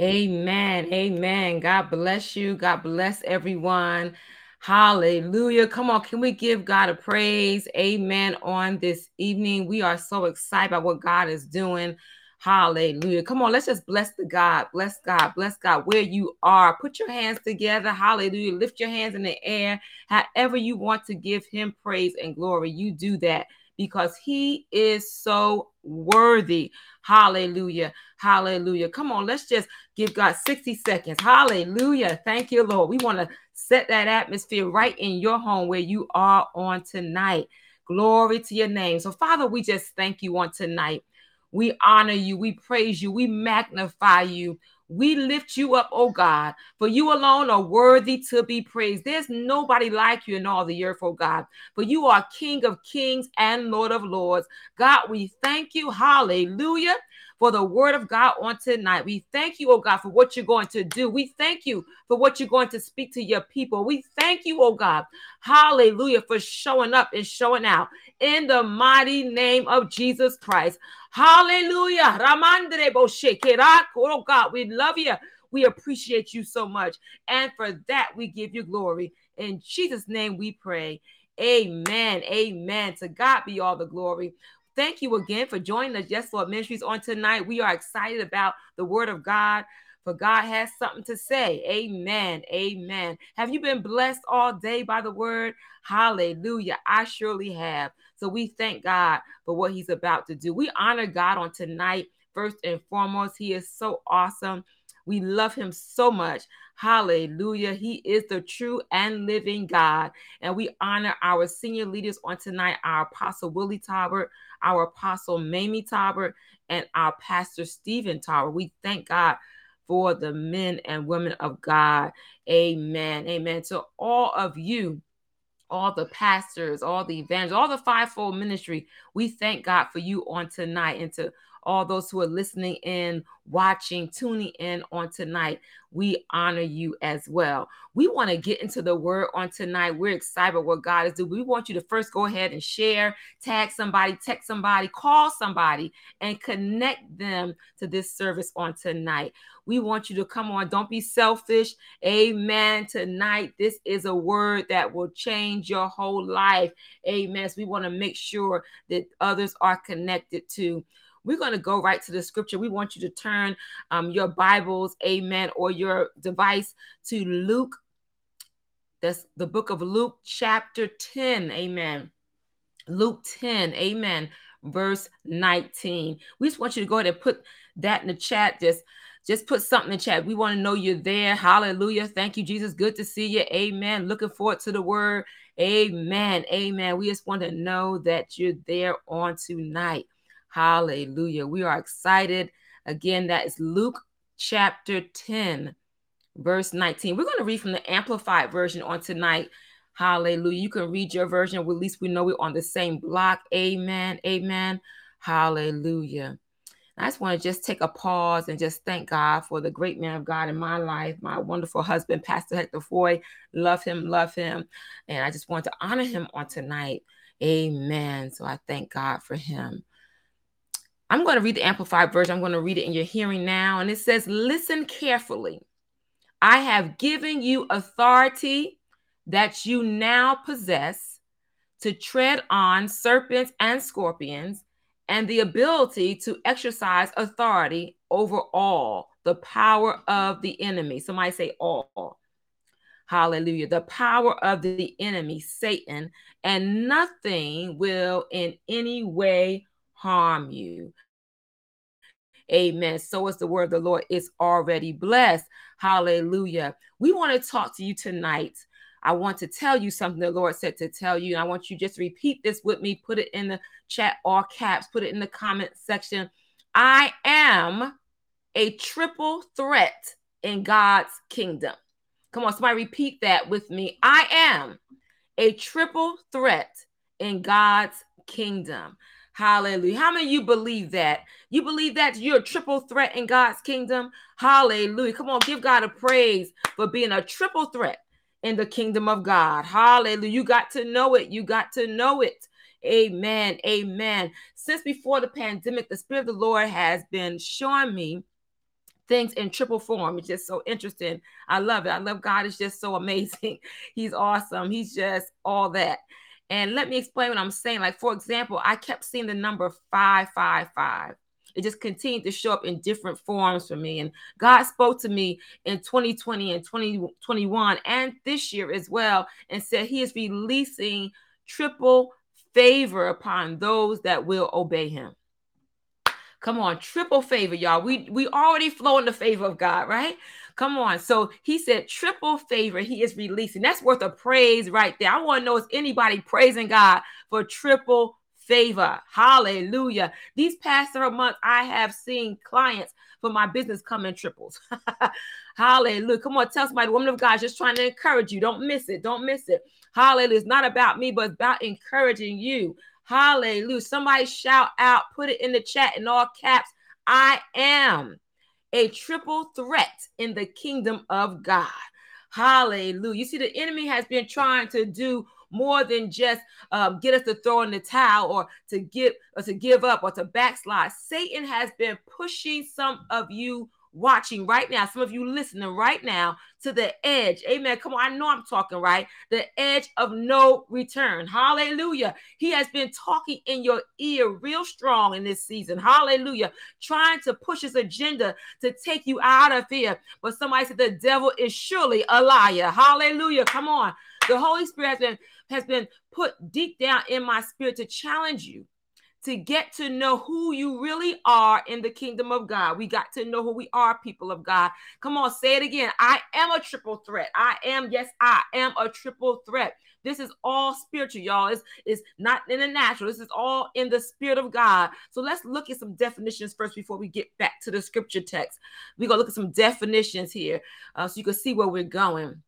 Amen. Amen. God bless you. God bless everyone. Hallelujah. Come on, can we give God a praise? Amen. On this evening, we are so excited about what God is doing. Hallelujah. Come on, let's just bless the God. Bless God. Bless God where you are. Put your hands together. Hallelujah. Lift your hands in the air. However, you want to give Him praise and glory, you do that because He is so worthy. Hallelujah. Hallelujah. Come on, let's just give God 60 seconds. Hallelujah. Thank you, Lord. We want to set that atmosphere right in your home where you are on tonight. Glory to your name. So, Father, we just thank you on tonight. We honor you. We praise you. We magnify you. We lift you up, oh God, for you alone are worthy to be praised. There's nobody like you in all the earth, oh God, for you are King of kings and Lord of lords. God, we thank you. Hallelujah for the word of God on tonight. We thank you, oh God, for what you're going to do. We thank you for what you're going to speak to your people. We thank you, oh God, hallelujah, for showing up and showing out in the mighty name of Jesus Christ. Hallelujah. Ramandre Oh God, we love you. We appreciate you so much. And for that, we give you glory. In Jesus' name we pray. Amen. Amen. To God be all the glory. Thank you again for joining us, Yes Lord Ministries, on tonight. We are excited about the Word of God, for God has something to say. Amen. Amen. Have you been blessed all day by the Word? Hallelujah. I surely have. So we thank God for what He's about to do. We honor God on tonight. First and foremost, He is so awesome. We love him so much. Hallelujah. He is the true and living God. And we honor our senior leaders on tonight, our Apostle Willie Talbert, our Apostle Mamie Tauber, and our Pastor Stephen Tauber. We thank God for the men and women of God. Amen. Amen. To all of you all the pastors, all the evangelists, all the fivefold ministry. We thank God for you on tonight and to all those who are listening in, watching, tuning in on tonight. We honor you as well. We want to get into the word on tonight. We're excited what God is doing. We want you to first go ahead and share, tag somebody, text somebody, call somebody, and connect them to this service on tonight. We want you to come on. Don't be selfish. Amen. Tonight, this is a word that will change your whole life. Amen. So we want to make sure that others are connected to we're going to go right to the scripture. We want you to turn um, your Bibles, amen, or your device to Luke. That's the book of Luke, chapter 10, amen. Luke 10, amen, verse 19. We just want you to go ahead and put that in the chat. Just just put something in chat. We want to know you're there. Hallelujah. Thank you, Jesus. Good to see you. Amen. Looking forward to the word. Amen. Amen. We just want to know that you're there on tonight. Hallelujah. We are excited. Again, that is Luke chapter 10, verse 19. We're going to read from the Amplified version on tonight. Hallelujah. You can read your version. At least we know we're on the same block. Amen. Amen. Hallelujah. I just want to just take a pause and just thank God for the great man of God in my life, my wonderful husband, Pastor Hector Foy. Love him, love him. And I just want to honor him on tonight. Amen. So I thank God for him. I'm going to read the Amplified version. I'm going to read it in your hearing now. And it says, Listen carefully. I have given you authority that you now possess to tread on serpents and scorpions, and the ability to exercise authority over all the power of the enemy. Somebody say all. Hallelujah. The power of the enemy, Satan, and nothing will in any way harm you. Amen. So is the word of the Lord It's already blessed. Hallelujah. We want to talk to you tonight. I want to tell you something the Lord said to tell you. I want you just repeat this with me. Put it in the chat, all caps, put it in the comment section. I am a triple threat in God's kingdom. Come on, somebody repeat that with me. I am a triple threat in God's kingdom. Hallelujah. How many of you believe that? You believe that you're a triple threat in God's kingdom? Hallelujah. Come on, give God a praise for being a triple threat in the kingdom of God. Hallelujah. You got to know it. You got to know it. Amen. Amen. Since before the pandemic, the Spirit of the Lord has been showing me things in triple form. It's just so interesting. I love it. I love God It's just so amazing. He's awesome. He's just all that. And let me explain what I'm saying. Like, for example, I kept seeing the number 555. It just continued to show up in different forms for me. And God spoke to me in 2020 and 2021 and this year as well and said He is releasing triple favor upon those that will obey Him. Come on, triple favor, y'all. We we already flow in the favor of God, right? Come on. So he said triple favor he is releasing. That's worth a praise right there. I want to know is anybody praising God for triple favor. Hallelujah. These past several months, I have seen clients for my business come in triples. Hallelujah. Come on, tell somebody, woman of God, just trying to encourage you. Don't miss it. Don't miss it. Hallelujah. It's not about me, but about encouraging you. Hallelujah. Somebody shout out, put it in the chat in all caps. I am a triple threat in the kingdom of God. Hallelujah. You see, the enemy has been trying to do more than just um, get us to throw in the towel or to give or to give up or to backslide. Satan has been pushing some of you watching right now, some of you listening right now to the edge. Amen. Come on, I know I'm talking right. The edge of no return. Hallelujah. He has been talking in your ear real strong in this season. Hallelujah. Trying to push his agenda to take you out of here. But somebody said the devil is surely a liar. Hallelujah. Come on. The Holy Spirit has been has been put deep down in my spirit to challenge you to get to know who you really are in the kingdom of God. We got to know who we are, people of God. Come on, say it again. I am a triple threat. I am, yes, I am a triple threat. This is all spiritual, y'all. It's, it's not in the natural. This is all in the spirit of God. So let's look at some definitions first before we get back to the scripture text. We're going to look at some definitions here uh, so you can see where we're going.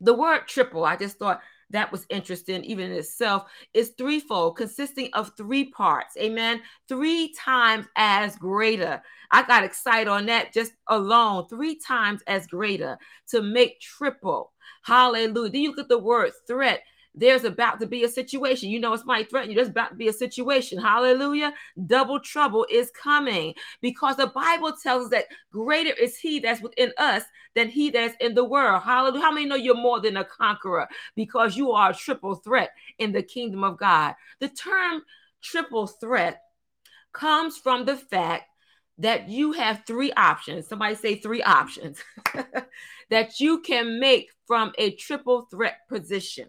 The word triple, I just thought that was interesting even in itself is threefold consisting of three parts amen? Three times as greater. I got excited on that just alone. Three times as greater to make triple. Hallelujah. Then you look at the word threat there's about to be a situation. You know, it's my threat. There's about to be a situation. Hallelujah. Double trouble is coming because the Bible tells us that greater is he that's within us than he that's in the world. Hallelujah. How many know you're more than a conqueror because you are a triple threat in the kingdom of God? The term triple threat comes from the fact that you have three options. Somebody say three options that you can make from a triple threat position.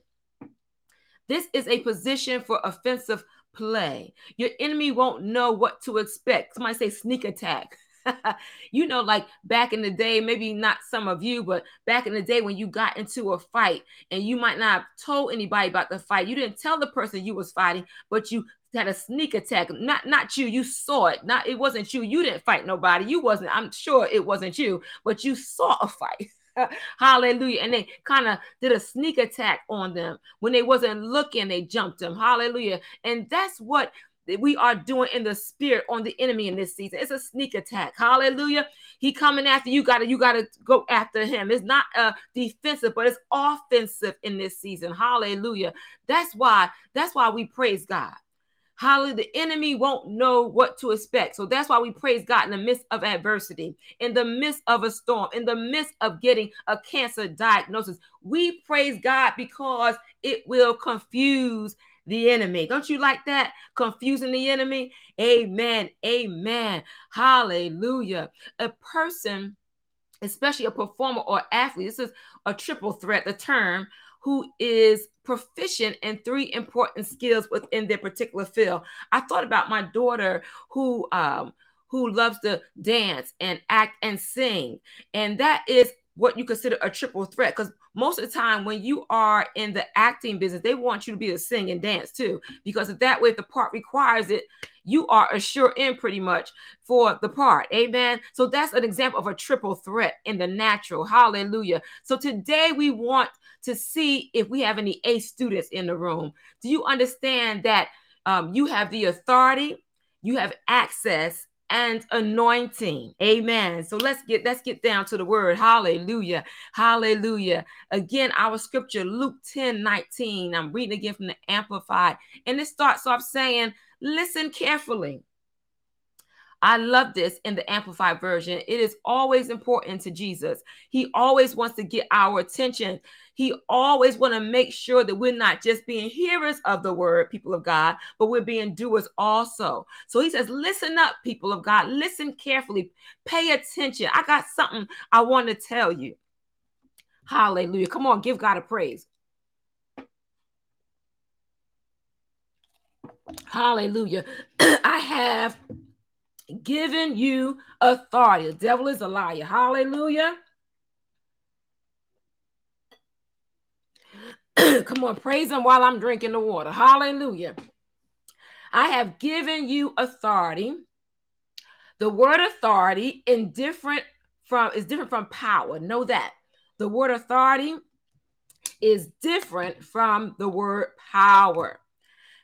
This is a position for offensive play. Your enemy won't know what to expect. Somebody say sneak attack. you know, like back in the day, maybe not some of you, but back in the day when you got into a fight and you might not have told anybody about the fight. You didn't tell the person you was fighting, but you had a sneak attack. Not not you. You saw it. Not it wasn't you. You didn't fight nobody. You wasn't. I'm sure it wasn't you, but you saw a fight. Hallelujah. And they kind of did a sneak attack on them. When they wasn't looking, they jumped them. Hallelujah. And that's what we are doing in the spirit on the enemy in this season. It's a sneak attack. Hallelujah. He coming after you. Gotta you gotta go after him. It's not a defensive, but it's offensive in this season. Hallelujah. That's why, that's why we praise God. Hallelujah. The enemy won't know what to expect. So that's why we praise God in the midst of adversity, in the midst of a storm, in the midst of getting a cancer diagnosis. We praise God because it will confuse the enemy. Don't you like that? Confusing the enemy? Amen. Amen. Hallelujah. A person, especially a performer or athlete, this is a triple threat, the term who is proficient in three important skills within their particular field. I thought about my daughter who um who loves to dance and act and sing. And that is what you consider a triple threat because most of the time when you are in the acting business they want you to be able to sing and dance too because that way if the part requires it you are a sure in pretty much for the part amen so that's an example of a triple threat in the natural hallelujah so today we want to see if we have any A students in the room. Do you understand that um, you have the authority, you have access, and anointing. Amen. So let's get let's get down to the word. Hallelujah. Hallelujah. Again, our scripture, Luke 10 19. I'm reading again from the Amplified. And it starts off saying, listen carefully. I love this in the amplified version. It is always important to Jesus. He always wants to get our attention. He always want to make sure that we're not just being hearers of the word, people of God, but we're being doers also. So he says, "Listen up, people of God. Listen carefully. Pay attention. I got something I want to tell you." Hallelujah. Come on, give God a praise. Hallelujah. I have given you authority. The devil is a liar. Hallelujah. Come on, praise him while I'm drinking the water. Hallelujah. I have given you authority. The word authority in different from is different from power. Know that. The word authority is different from the word power.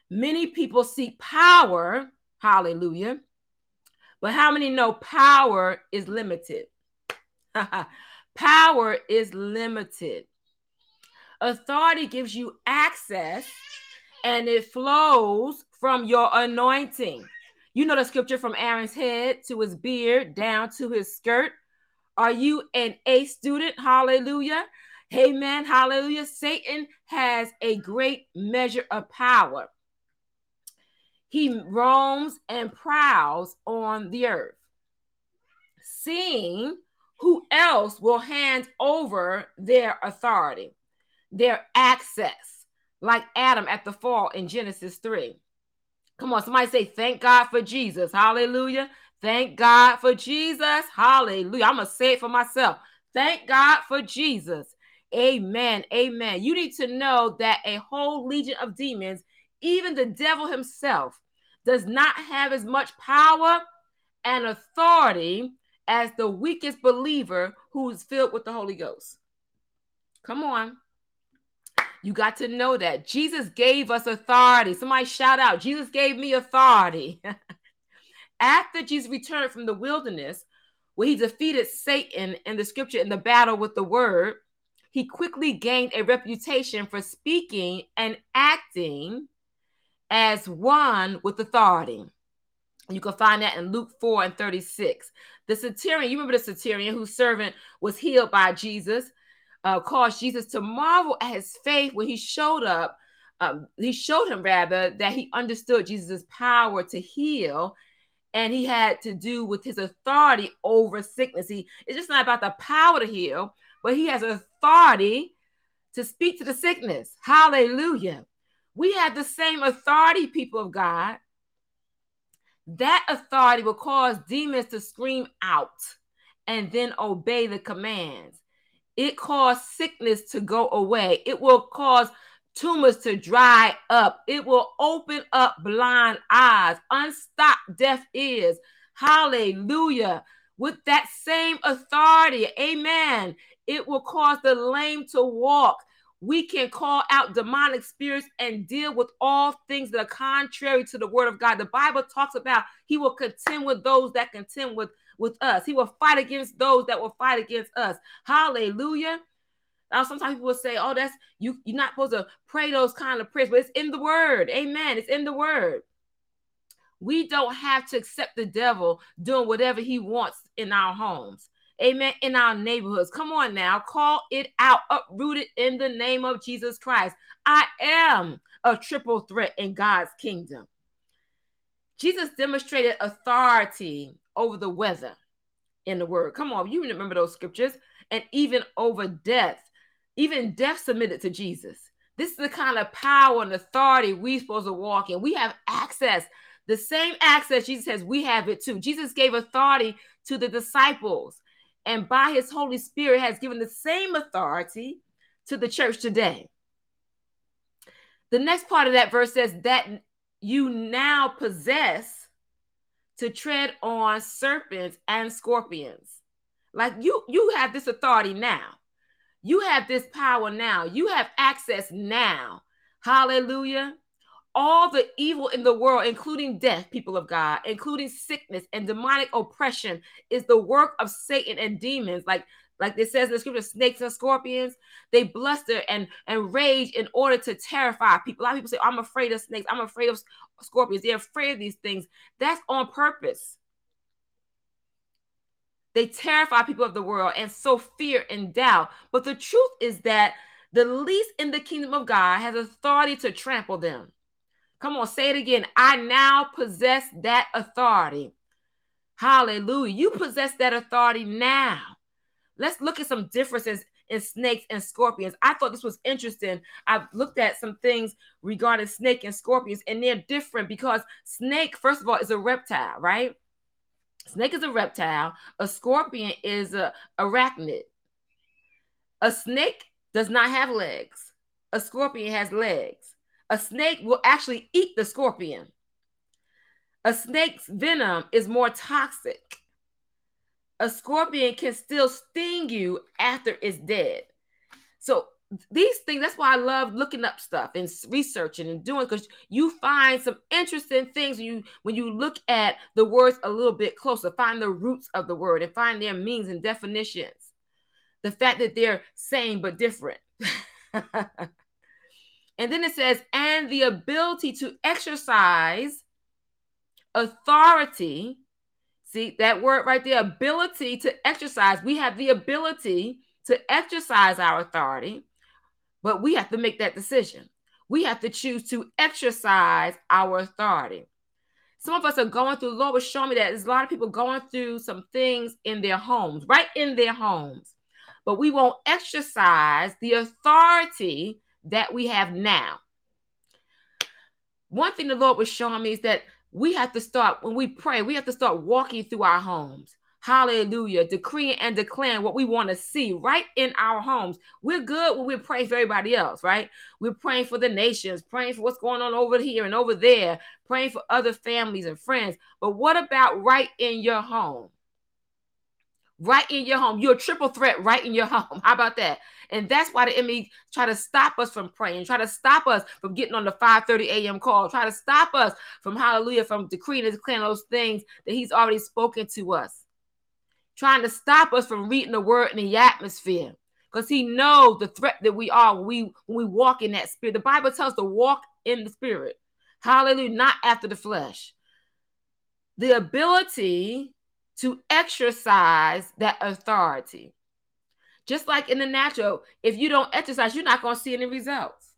Many people seek power, hallelujah, but how many know power is limited? power is limited. Authority gives you access and it flows from your anointing. You know the scripture from Aaron's head to his beard down to his skirt. Are you an A student? Hallelujah. Amen. Hallelujah. Satan has a great measure of power. He roams and prowls on the earth, seeing who else will hand over their authority, their access, like Adam at the fall in Genesis 3. Come on, somebody say, Thank God for Jesus. Hallelujah. Thank God for Jesus. Hallelujah. I'm going to say it for myself. Thank God for Jesus. Amen. Amen. You need to know that a whole legion of demons even the devil himself does not have as much power and authority as the weakest believer who is filled with the Holy Ghost. Come on. You got to know that Jesus gave us authority. Somebody shout out, Jesus gave me authority. After Jesus returned from the wilderness, where he defeated Satan in the scripture in the battle with the word, he quickly gained a reputation for speaking and acting as one with authority. You can find that in Luke 4 and 36. The centurion, you remember the centurion whose servant was healed by Jesus, uh, caused Jesus to marvel at his faith when he showed up. Um, he showed him rather that he understood Jesus' power to heal, and he had to do with his authority over sickness. He, it's just not about the power to heal, but he has authority to speak to the sickness. Hallelujah. We have the same authority, people of God. That authority will cause demons to scream out and then obey the commands. It caused sickness to go away. It will cause tumors to dry up. It will open up blind eyes, unstop deaf ears. Hallelujah. With that same authority, amen, it will cause the lame to walk we can call out demonic spirits and deal with all things that are contrary to the word of God. The Bible talks about he will contend with those that contend with, with us. He will fight against those that will fight against us. Hallelujah. Now, sometimes people will say, Oh, that's you, you're not supposed to pray those kind of prayers, but it's in the word. Amen. It's in the word. We don't have to accept the devil doing whatever he wants in our homes amen, in our neighborhoods. Come on now, call it out, uprooted in the name of Jesus Christ. I am a triple threat in God's kingdom. Jesus demonstrated authority over the weather in the word. Come on, you remember those scriptures, and even over death. Even death submitted to Jesus. This is the kind of power and authority we're supposed to walk in. We have access, the same access Jesus has, we have it too. Jesus gave authority to the disciples and by his Holy Spirit has given the same authority to the church today. The next part of that verse says that you now possess to tread on serpents and scorpions. Like you you have this authority now. You have this power now. You have access now. Hallelujah all the evil in the world, including death, people of God, including sickness and demonic oppression, is the work of Satan and demons. Like like it says in the scripture, snakes and scorpions, they bluster and, and rage in order to terrify people. A lot of people say, oh, I'm afraid of snakes, I'm afraid of scorpions. They're afraid of these things. That's on purpose. They terrify people of the world and sow fear and doubt. But the truth is that the least in the kingdom of God has authority to trample them. Come on, say it again. I now possess that authority. Hallelujah. You possess that authority now. Let's look at some differences in snakes and scorpions. I thought this was interesting. I've looked at some things regarding snake and scorpions, and they're different because snake, first of all, is a reptile, right? Snake is a reptile. A scorpion is a arachnid. A snake does not have legs. A scorpion has legs. A snake will actually eat the scorpion. A snake's venom is more toxic. A scorpion can still sting you after it's dead. So these things, that's why I love looking up stuff and researching and doing because you find some interesting things when you when you look at the words a little bit closer, find the roots of the word and find their meanings and definitions. The fact that they're same but different. and then it says, and the ability to exercise authority. See that word right there, ability to exercise. We have the ability to exercise our authority, but we have to make that decision. We have to choose to exercise our authority. Some of us are going through, Lord was showing me that there's a lot of people going through some things in their homes, right in their homes, but we won't exercise the authority that we have now. One thing the Lord was showing me is that we have to start when we pray, we have to start walking through our homes. Hallelujah. Decreeing and declaring what we want to see right in our homes. We're good when we're praying for everybody else, right? We're praying for the nations, praying for what's going on over here and over there, praying for other families and friends. But what about right in your home? Right in your home. You're a triple threat right in your home. How about that? And that's why the enemy try to stop us from praying, try to stop us from getting on the 5:30 a.m. call, try to stop us from hallelujah, from decreeing and declaring those things that he's already spoken to us. Trying to stop us from reading the word in the atmosphere. Because he knows the threat that we are when we when we walk in that spirit. The Bible tells us to walk in the spirit. Hallelujah, not after the flesh. The ability to exercise that authority. Just like in the natural, if you don't exercise, you're not going to see any results.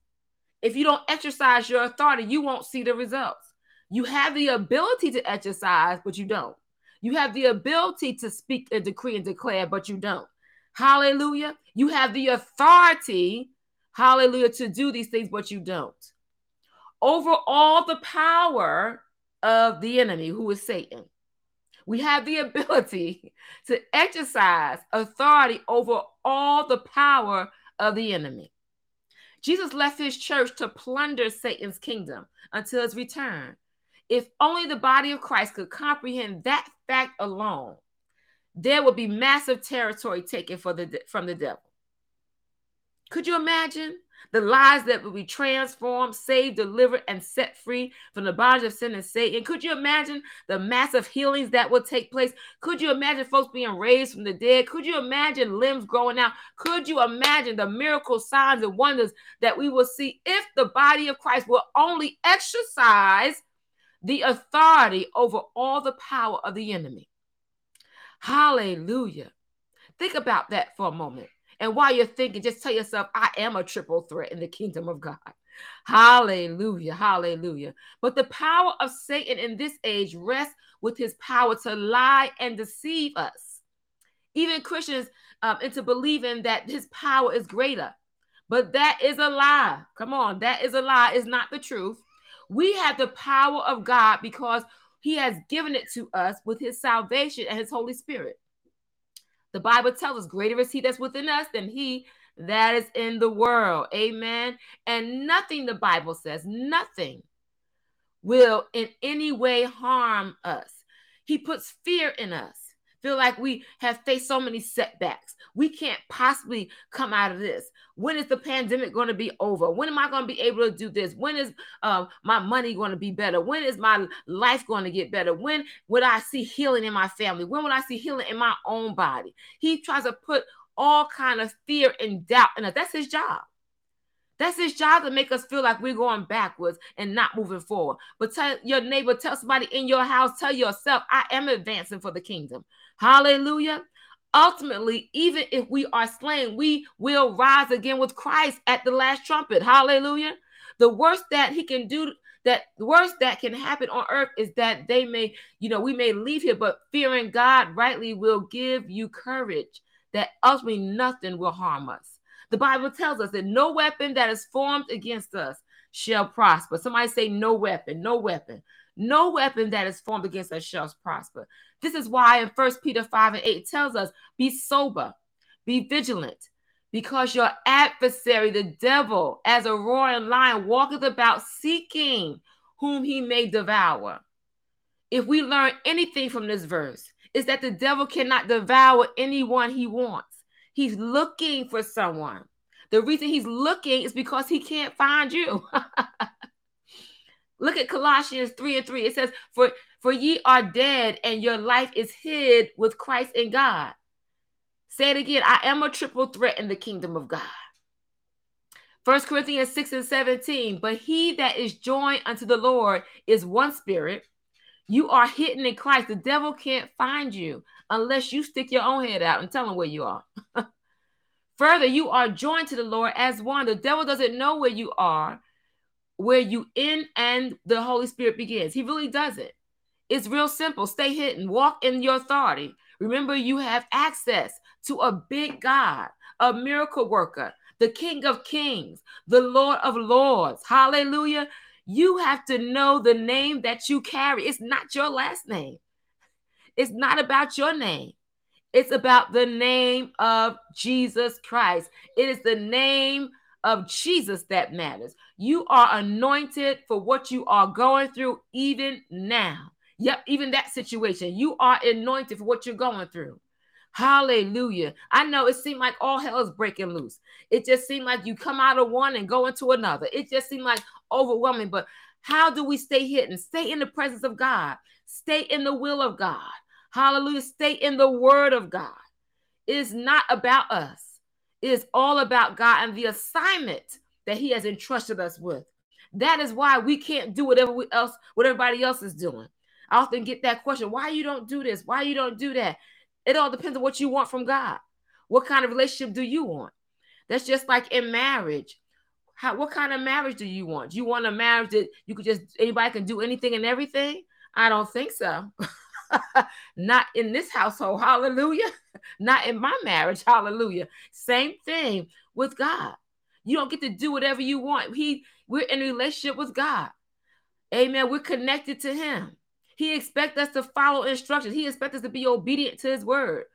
If you don't exercise your authority, you won't see the results. You have the ability to exercise, but you don't. You have the ability to speak and decree and declare, but you don't. Hallelujah. You have the authority, hallelujah, to do these things, but you don't. Over all the power of the enemy, who is Satan we have the ability to exercise authority over all the power of the enemy. Jesus left his church to plunder Satan's kingdom until his return. If only the body of Christ could comprehend that fact alone, there would be massive territory taken for the, from the devil. Could you imagine? The lives that will be transformed, saved, delivered, and set free from the bondage of sin and Satan. Could you imagine the massive healings that will take place? Could you imagine folks being raised from the dead? Could you imagine limbs growing out? Could you imagine the miracle signs and wonders that we will see if the body of Christ will only exercise the authority over all the power of the enemy? Hallelujah. Think about that for a moment. And while you're thinking, just tell yourself, I am a triple threat in the kingdom of God. Hallelujah. Hallelujah. But the power of Satan in this age rests with his power to lie and deceive us. Even Christians um, into believing that his power is greater. But that is a lie. Come on, that is a lie. It's not the truth. We have the power of God because he has given it to us with his salvation and his Holy Spirit. The Bible tells us, greater is he that's within us than he that is in the world. Amen. And nothing, the Bible says, nothing will in any way harm us. He puts fear in us feel like we have faced so many setbacks. We can't possibly come out of this. When is the pandemic going to be over? When am I going to be able to do this? When is uh, my money going to be better? When is my life going to get better? When would I see healing in my family? When would I see healing in my own body? He tries to put all kind of fear and doubt in us. That's his job That's his job to make us feel like we're going backwards and not moving forward. But tell your neighbor, tell somebody in your house, tell yourself, I am advancing for the kingdom. Hallelujah. Ultimately, even if we are slain, we will rise again with Christ at the last trumpet. Hallelujah. The worst that he can do, that the worst that can happen on earth is that they may, you know, we may leave here, but fearing God rightly will give you courage that ultimately nothing will harm us. The Bible tells us that no weapon that is formed against us shall prosper. Somebody say, No weapon, no weapon. No weapon that is formed against us shall prosper. This is why in First Peter 5 and 8 tells us, Be sober, be vigilant, because your adversary, the devil, as a roaring lion, walketh about seeking whom he may devour. If we learn anything from this verse, is that the devil cannot devour anyone he wants. He's looking for someone. The reason he's looking is because he can't find you. Look at Colossians 3 and 3. It says, For for ye are dead, and your life is hid with Christ in God. Say it again. I am a triple threat in the kingdom of God. First Corinthians 6 and 17. But he that is joined unto the Lord is one spirit. You are hidden in Christ. The devil can't find you unless you stick your own head out and tell him where you are. Further, you are joined to the Lord as one. The devil doesn't know where you are, where you end and the Holy Spirit begins. He really doesn't. It's real simple. Stay hidden. Walk in your authority. Remember, you have access to a big God, a miracle worker, the King of Kings, the Lord of Lords. Hallelujah. You have to know the name that you carry. It's not your last name. It's not about your name. It's about the name of Jesus Christ. It is the name of Jesus that matters. You are anointed for what you are going through even now. Yep, even that situation. You are anointed for what you're going through. Hallelujah. I know it seemed like all hell is breaking loose. It just seemed like you come out of one and go into another. It just seemed like overwhelming. But how do we stay hidden? Stay in the presence of God, stay in the will of God. Hallelujah. Stay in the word of God. It is not about us, it is all about God and the assignment that He has entrusted us with. That is why we can't do whatever we else, what everybody else is doing. I often get that question: Why you don't do this? Why you don't do that? It all depends on what you want from God. What kind of relationship do you want? That's just like in marriage. How, what kind of marriage do you want? Do you want a marriage that you could just anybody can do anything and everything? I don't think so. Not in this household. Hallelujah. Not in my marriage. Hallelujah. Same thing with God. You don't get to do whatever you want. He we're in a relationship with God. Amen. We're connected to him. He expects us to follow instructions. He expects us to be obedient to his word.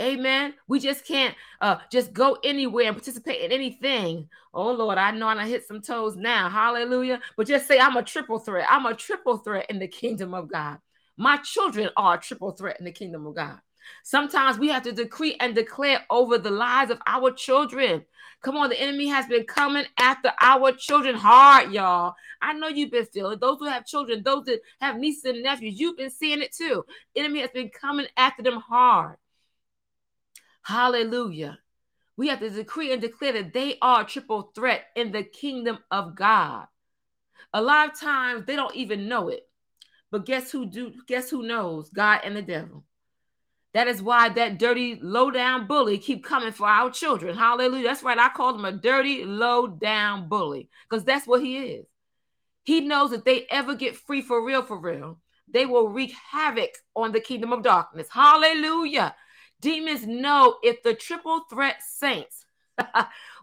Amen. We just can't uh, just go anywhere and participate in anything. Oh Lord, I know I hit some toes now. Hallelujah. But just say I'm a triple threat. I'm a triple threat in the kingdom of God. My children are a triple threat in the kingdom of God. Sometimes we have to decree and declare over the lives of our children. Come on, the enemy has been coming after our children hard, y'all. I know you've been feeling those who have children, those that have nieces and nephews, you've been seeing it too. Enemy has been coming after them hard. Hallelujah. We have to decree and declare that they are a triple threat in the kingdom of God. A lot of times they don't even know it. But guess who do guess who knows? God and the devil. That is why that dirty, low down bully keep coming for our children. Hallelujah. That's right. I call him a dirty, low down bully because that's what he is. He knows that they ever get free for real, for real, they will wreak havoc on the kingdom of darkness. Hallelujah. Demons know if the triple threat saints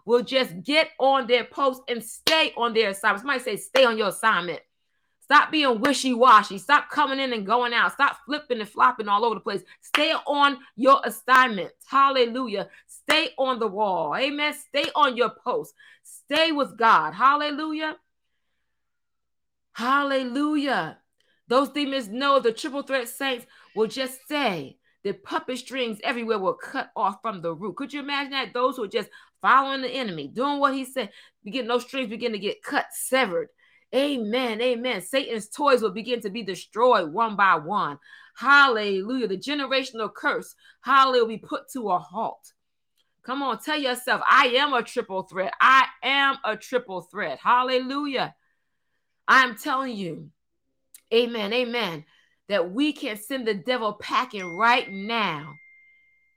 will just get on their post and stay on their assignment. Somebody say, stay on your assignment. Stop being wishy washy. Stop coming in and going out. Stop flipping and flopping all over the place. Stay on your assignment. Hallelujah. Stay on the wall. Amen. Stay on your post. Stay with God. Hallelujah. Hallelujah. Those demons know the triple threat saints will just say the puppet strings everywhere will cut off from the root. Could you imagine that? Those who are just following the enemy, doing what he said, begin those strings begin to get cut, severed Amen. Amen. Satan's toys will begin to be destroyed one by one. Hallelujah. The generational curse, hallelujah, will be put to a halt. Come on, tell yourself, I am a triple threat. I am a triple threat. Hallelujah. I'm telling you, amen, amen, that we can send the devil packing right now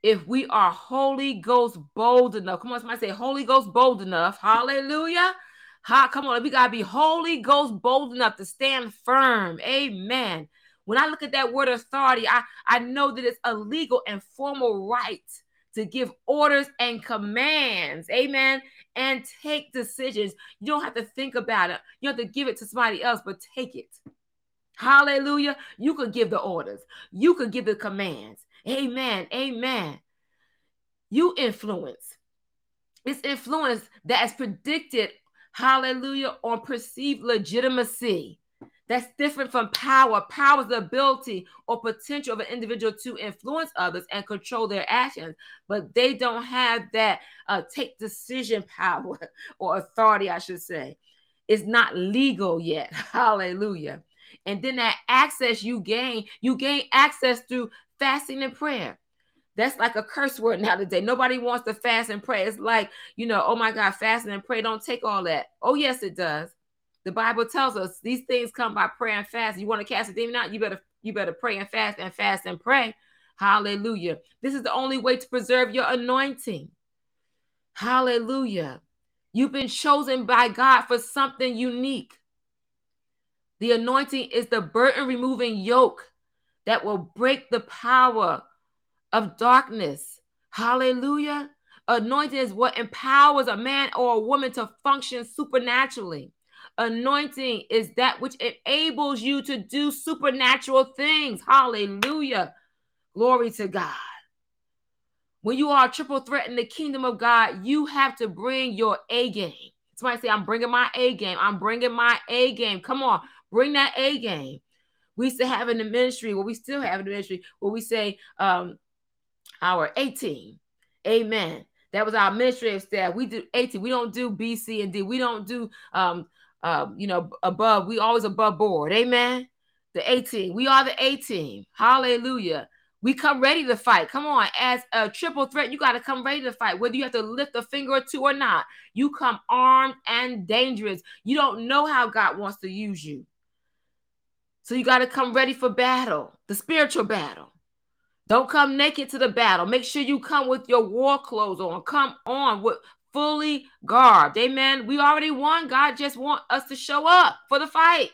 if we are Holy Ghost bold enough. Come on, somebody say Holy Ghost bold enough. Hallelujah. Ha, come on, we gotta be Holy Ghost bold enough to stand firm. Amen. When I look at that word authority, I, I know that it's a legal and formal right to give orders and commands. Amen. And take decisions. You don't have to think about it. You have to give it to somebody else, but take it. Hallelujah. You could give the orders. You could give the commands. Amen. Amen. You influence. It's influence that is predicted, hallelujah, on perceived legitimacy. That's different from power. Power is the ability or potential of an individual to influence others and control their actions, but they don't have that uh, take decision power or authority, I should say. It's not legal yet. Hallelujah. And then that access you gain, you gain access through fasting and prayer. That's like a curse word nowadays. Nobody wants to fast and pray. It's like, you know, oh my God, fasting and pray don't take all that. Oh, yes, it does. The Bible tells us these things come by prayer and fast. You want to cast a demon out, you better you better pray and fast and fast and pray. Hallelujah. This is the only way to preserve your anointing. Hallelujah. You've been chosen by God for something unique. The anointing is the burden removing yoke that will break the power of darkness. Hallelujah. Anointing is what empowers a man or a woman to function supernaturally. Anointing is that which enables you to do supernatural things. Hallelujah. Glory to God. When you are a triple threat in the kingdom of God, you have to bring your A game. Somebody say, I'm bringing my A game. I'm bringing my A game. Come on, bring that A game. We used to have in the ministry, what we still have in the ministry, where we say um, our 18. Amen. That was our administrative staff. We do 18. We don't do B, C, and D. We don't do um, um, you know, above. We always above board. Amen. The 18. We are the 18. Hallelujah. We come ready to fight. Come on, as a triple threat, you got to come ready to fight, whether you have to lift a finger or two or not. You come armed and dangerous. You don't know how God wants to use you. So you got to come ready for battle, the spiritual battle. Don't come naked to the battle. Make sure you come with your war clothes on. Come on with fully garbed. Amen. We already won. God just want us to show up for the fight.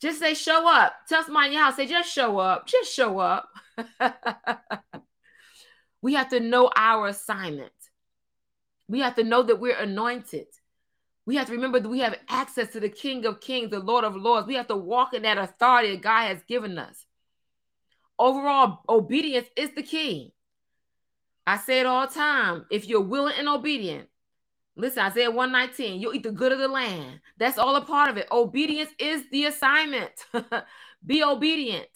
Just say show up. Tell somebody in your house, say just show up. Just show up. we have to know our assignment. We have to know that we're anointed. We have to remember that we have access to the King of Kings, the Lord of Lords. We have to walk in that authority that God has given us. Overall, obedience is the key. I say it all the time. If you're willing and obedient, listen, Isaiah 119, you'll eat the good of the land. That's all a part of it. Obedience is the assignment. Be obedient,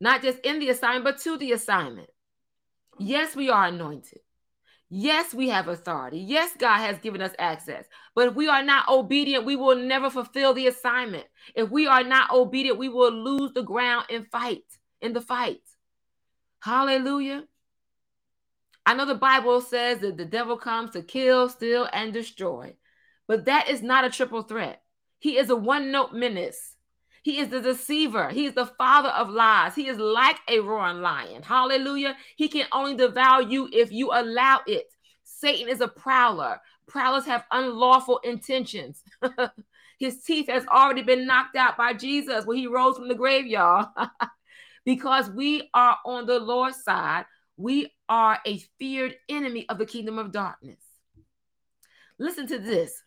not just in the assignment, but to the assignment. Yes, we are anointed. Yes, we have authority. Yes, God has given us access. But if we are not obedient, we will never fulfill the assignment. If we are not obedient, we will lose the ground in fight, in the fight. Hallelujah. I know the Bible says that the devil comes to kill, steal, and destroy. But that is not a triple threat. He is a one note menace. He is the deceiver. He is the father of lies. He is like a roaring lion. Hallelujah. He can only devour you if you allow it. Satan is a prowler. Prowlers have unlawful intentions. His teeth has already been knocked out by Jesus when he rose from the grave, y'all. because we are on the Lord's side, we are a feared enemy of the kingdom of darkness. Listen to this.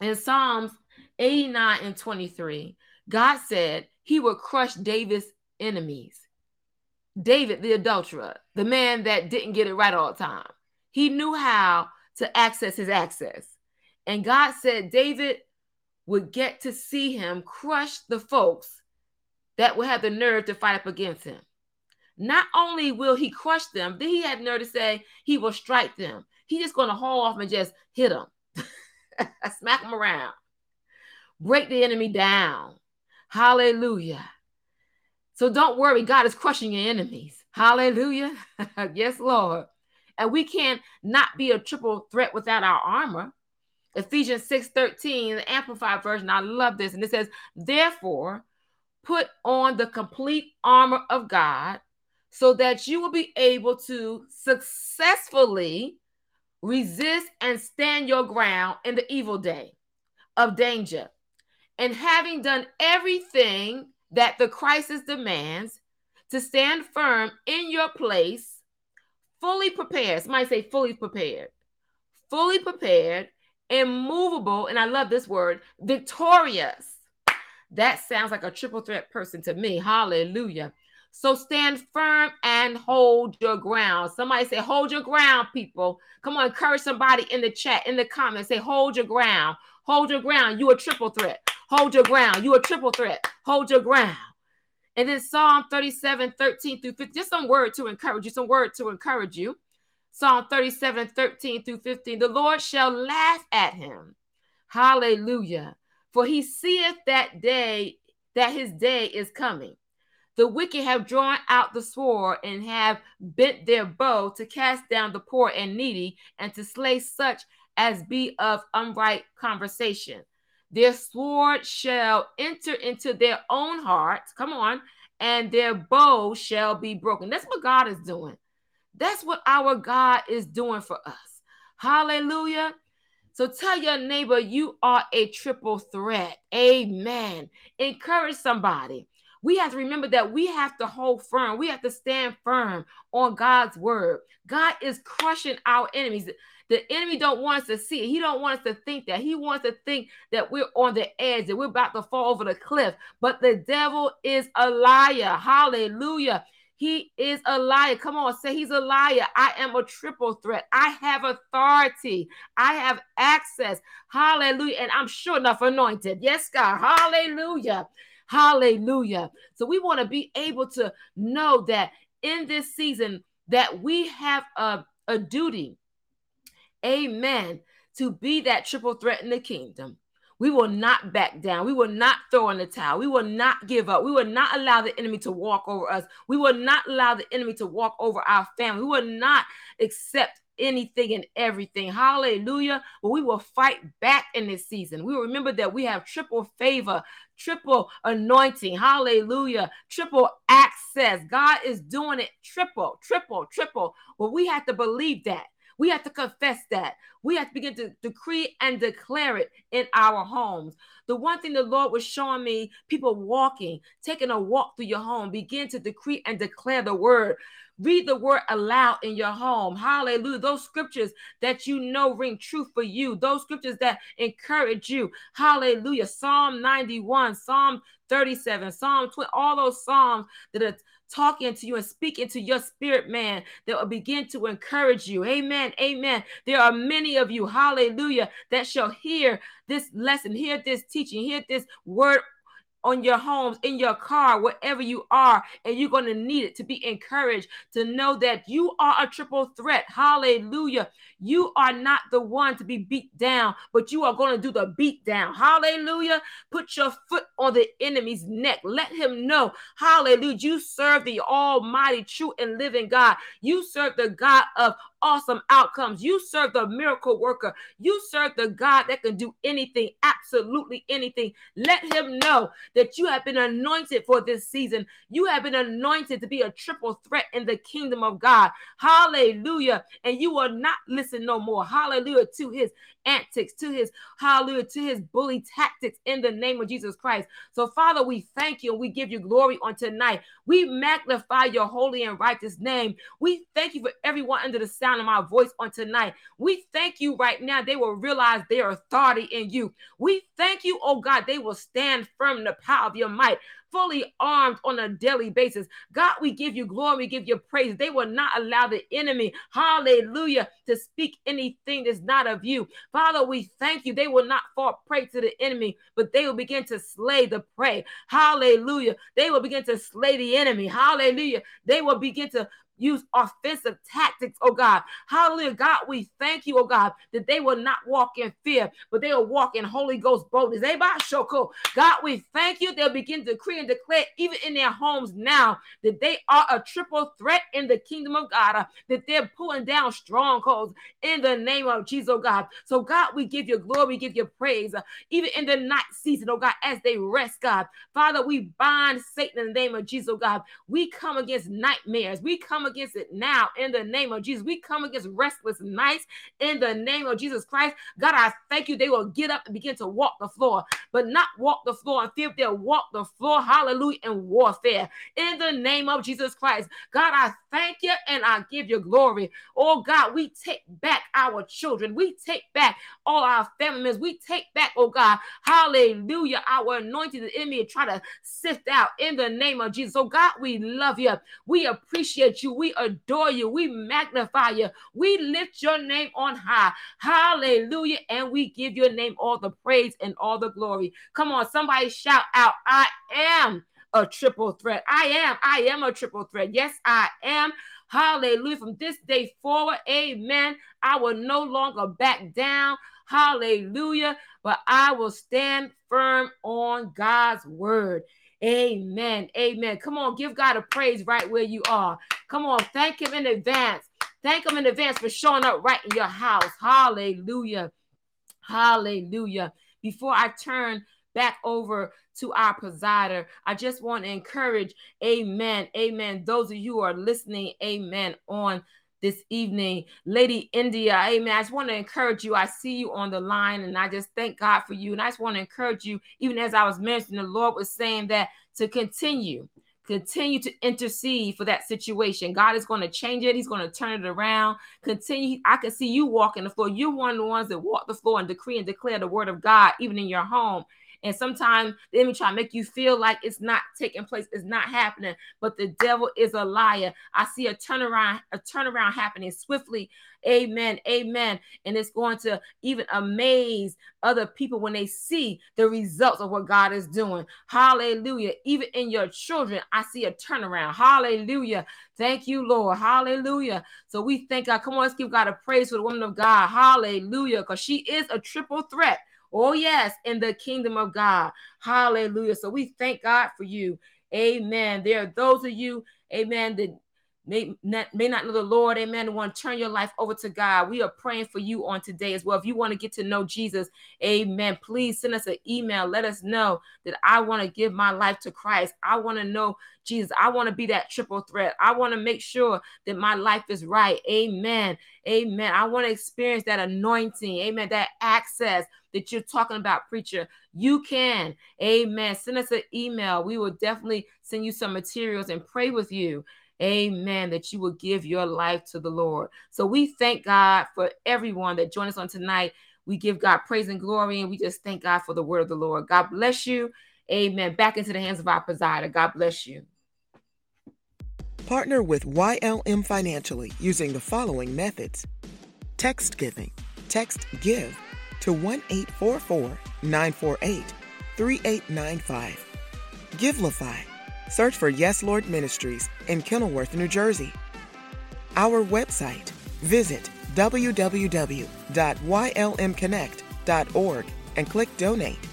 In Psalms 89 and 23, God said he would crush David's enemies. David, the adulterer, the man that didn't get it right all the time, he knew how to access his access. And God said David would get to see him crush the folks that will have the nerve to fight up against him. Not only will he crush them, then he had nerve to say he will strike them. He's just going to haul off and just hit them, smack them around, break the enemy down. Hallelujah. So don't worry, God is crushing your enemies. Hallelujah. yes, Lord. and we can't not be a triple threat without our armor. Ephesians 6 13, the Amplified version. I love this. And it says, Therefore, put on the complete armor of God so that you will be able to successfully resist and stand your ground in the evil day of danger. And having done everything that the crisis demands to stand firm in your place, fully prepared. Somebody say, fully prepared. Fully prepared, immovable, and I love this word, victorious. That sounds like a triple threat person to me. Hallelujah. So stand firm and hold your ground. Somebody say, hold your ground, people. Come on, encourage somebody in the chat, in the comments. Say, hold your ground. Hold your ground. You a triple threat. Hold your ground. You a triple threat. Hold your ground. And then Psalm 37, 13 through 15. Just some word to encourage you, some word to encourage you. Psalm 37, 13 through 15. The Lord shall laugh at him. Hallelujah. For he seeth that day, that his day is coming. The wicked have drawn out the sword and have bent their bow to cast down the poor and needy and to slay such as be of unright conversation. Their sword shall enter into their own hearts. Come on. And their bow shall be broken. That's what God is doing. That's what our God is doing for us. Hallelujah. So tell your neighbor you are a triple threat. Amen. Encourage somebody. We have to remember that we have to hold firm. We have to stand firm on God's word. God is crushing our enemies. The enemy don't want us to see it. He don't want us to think that. He wants to think that we're on the edge, that we're about to fall over the cliff. But the devil is a liar. Hallelujah. He is a liar. Come on, say he's a liar. I am a triple threat. I have authority. I have access. Hallelujah. And I'm sure enough anointed. Yes, God. Hallelujah. Hallelujah. So we want to be able to know that in this season that we have a, a duty Amen. To be that triple threat in the kingdom. We will not back down. We will not throw in the towel. We will not give up. We will not allow the enemy to walk over us. We will not allow the enemy to walk over our family. We will not accept anything and everything. Hallelujah. But we will fight back in this season. We remember that we have triple favor, triple anointing. Hallelujah. Triple access. God is doing it triple, triple, triple. Well, we have to believe that. We have to confess that. We have to begin to decree and declare it in our homes. The one thing the Lord was showing me people walking, taking a walk through your home, begin to decree and declare the word. Read the word aloud in your home. Hallelujah. Those scriptures that you know ring true for you, those scriptures that encourage you. Hallelujah. Psalm 91, Psalm 37, Psalm 20, all those Psalms that are talking to you and speaking to your spirit man that will begin to encourage you. Amen. Amen. There are many of you, hallelujah, that shall hear this lesson, hear this teaching, hear this word on your homes, in your car, wherever you are, and you're going to need it to be encouraged to know that you are a triple threat. Hallelujah. You are not the one to be beat down, but you are going to do the beat down. Hallelujah. Put your foot on the enemy's neck. Let him know, hallelujah, you serve the almighty, true, and living God. You serve the God of awesome outcomes. You serve the miracle worker. You serve the God that can do anything, absolutely anything. Let him know that you have been anointed for this season. You have been anointed to be a triple threat in the kingdom of God. Hallelujah. And you will not listen no more. Hallelujah to his antics, to his hallelujah, to his bully tactics in the name of Jesus Christ. So, Father, we thank you and we give you glory on tonight. We magnify your holy and righteous name. We thank you for everyone under the sound of my voice on tonight. We thank you right now. They will realize their authority in you. We thank you, oh God, they will stand firm in the power of your might fully armed on a daily basis. God, we give you glory, we give you praise. They will not allow the enemy, hallelujah, to speak anything that's not of you. Father, we thank you. They will not fall prey to the enemy, but they will begin to slay the prey. Hallelujah. They will begin to slay the enemy. Hallelujah. They will begin to use offensive tactics, oh God. Hallelujah. God, we thank you, oh God, that they will not walk in fear, but they will walk in Holy Ghost boldness. Shoko. God, we thank you. They'll begin to decree and declare, even in their homes now, that they are a triple threat in the kingdom of God, uh, that they're pulling down strongholds in the name of Jesus, oh God. So, God, we give you glory, we give you praise, uh, even in the night season, oh God, as they rest, God. Father, we bind Satan in the name of Jesus, oh God. We come against nightmares. We come against it now in the name of Jesus. We come against restless nights in the name of Jesus Christ. God, I thank you. They will get up and begin to walk the floor, but not walk the floor and fear. They'll walk the floor, hallelujah, in warfare in the name of Jesus Christ. God, I thank you and I give you glory. Oh God, we take back our children. We take back all our family members. We take back, oh God, hallelujah, our anointed the enemy try to sift out in the name of Jesus. So God, we love you. We appreciate you. We adore you. We magnify you. We lift your name on high. Hallelujah. And we give your name all the praise and all the glory. Come on, somebody shout out, I am a triple threat. I am. I am a triple threat. Yes, I am. Hallelujah. From this day forward, amen. I will no longer back down. Hallelujah. But I will stand firm on God's word. Amen. Amen. Come on, give God a praise right where you are. Come on, thank Him in advance. Thank Him in advance for showing up right in your house. Hallelujah. Hallelujah. Before I turn back over to our presider. I just want to encourage, amen, amen. Those of you who are listening, amen, on this evening. Lady India, amen. I just want to encourage you. I see you on the line and I just thank God for you. And I just want to encourage you, even as I was mentioning, the Lord was saying that to continue. Continue to intercede for that situation. God is going to change it. He's going to turn it around. Continue. I can see you walking the floor. You're one of the ones that walk the floor and decree and declare the word of God, even in your home. And sometimes the enemy try to make you feel like it's not taking place, it's not happening. But the devil is a liar. I see a turnaround, a turnaround happening swiftly. Amen. Amen. And it's going to even amaze other people when they see the results of what God is doing. Hallelujah. Even in your children, I see a turnaround. Hallelujah. Thank you, Lord. Hallelujah. So we thank God. Come on, let's give God a praise for the woman of God. Hallelujah. Because she is a triple threat. Oh, yes, in the kingdom of God. Hallelujah. So we thank God for you. Amen. There are those of you, amen, that may not, may not know the Lord, amen, want to turn your life over to God. We are praying for you on today as well. If you want to get to know Jesus, amen, please send us an email. Let us know that I want to give my life to Christ. I want to know Jesus. I want to be that triple threat. I want to make sure that my life is right. Amen. Amen. I want to experience that anointing. Amen. That access that you're talking about, preacher. You can. Amen. Send us an email. We will definitely send you some materials and pray with you. Amen. That you will give your life to the Lord. So we thank God for everyone that joined us on tonight. We give God praise and glory, and we just thank God for the word of the Lord. God bless you. Amen. Back into the hands of our presider. God bless you. Partner with YLM financially using the following methods text giving, text give to 1 844 948 3895. Givelify Search for Yes Lord Ministries in Kenilworth, New Jersey. Our website, visit www.ylmconnect.org and click Donate.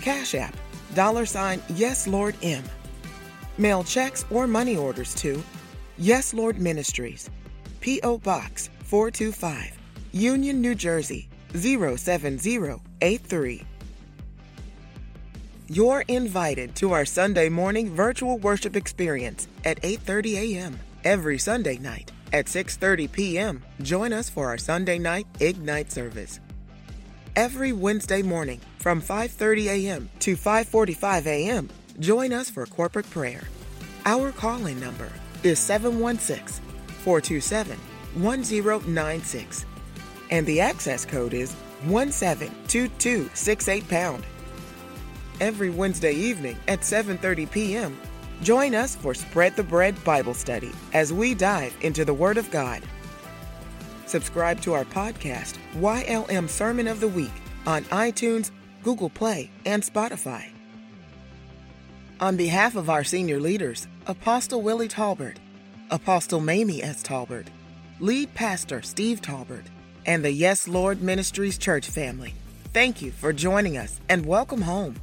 Cash App, dollar sign Yes Lord M. Mail checks or money orders to Yes Lord Ministries, P.O. Box 425, Union, New Jersey 07083. You're invited to our Sunday morning virtual worship experience at 8:30 a.m. every Sunday night. At 6:30 p.m., join us for our Sunday night Ignite service. Every Wednesday morning from 5:30 a.m. to 5:45 a.m., join us for corporate prayer. Our call-in number is 716-427-1096 and the access code is 172268 pound every Wednesday evening at 7:30 p.m. Join us for Spread the Bread Bible Study as we dive into the Word of God. Subscribe to our podcast, YLM Sermon of the Week, on iTunes, Google Play, and Spotify. On behalf of our senior leaders, Apostle Willie Talbert, Apostle Mamie S. Talbert, Lead Pastor Steve Talbert, and the Yes Lord Ministries Church family. Thank you for joining us and welcome home.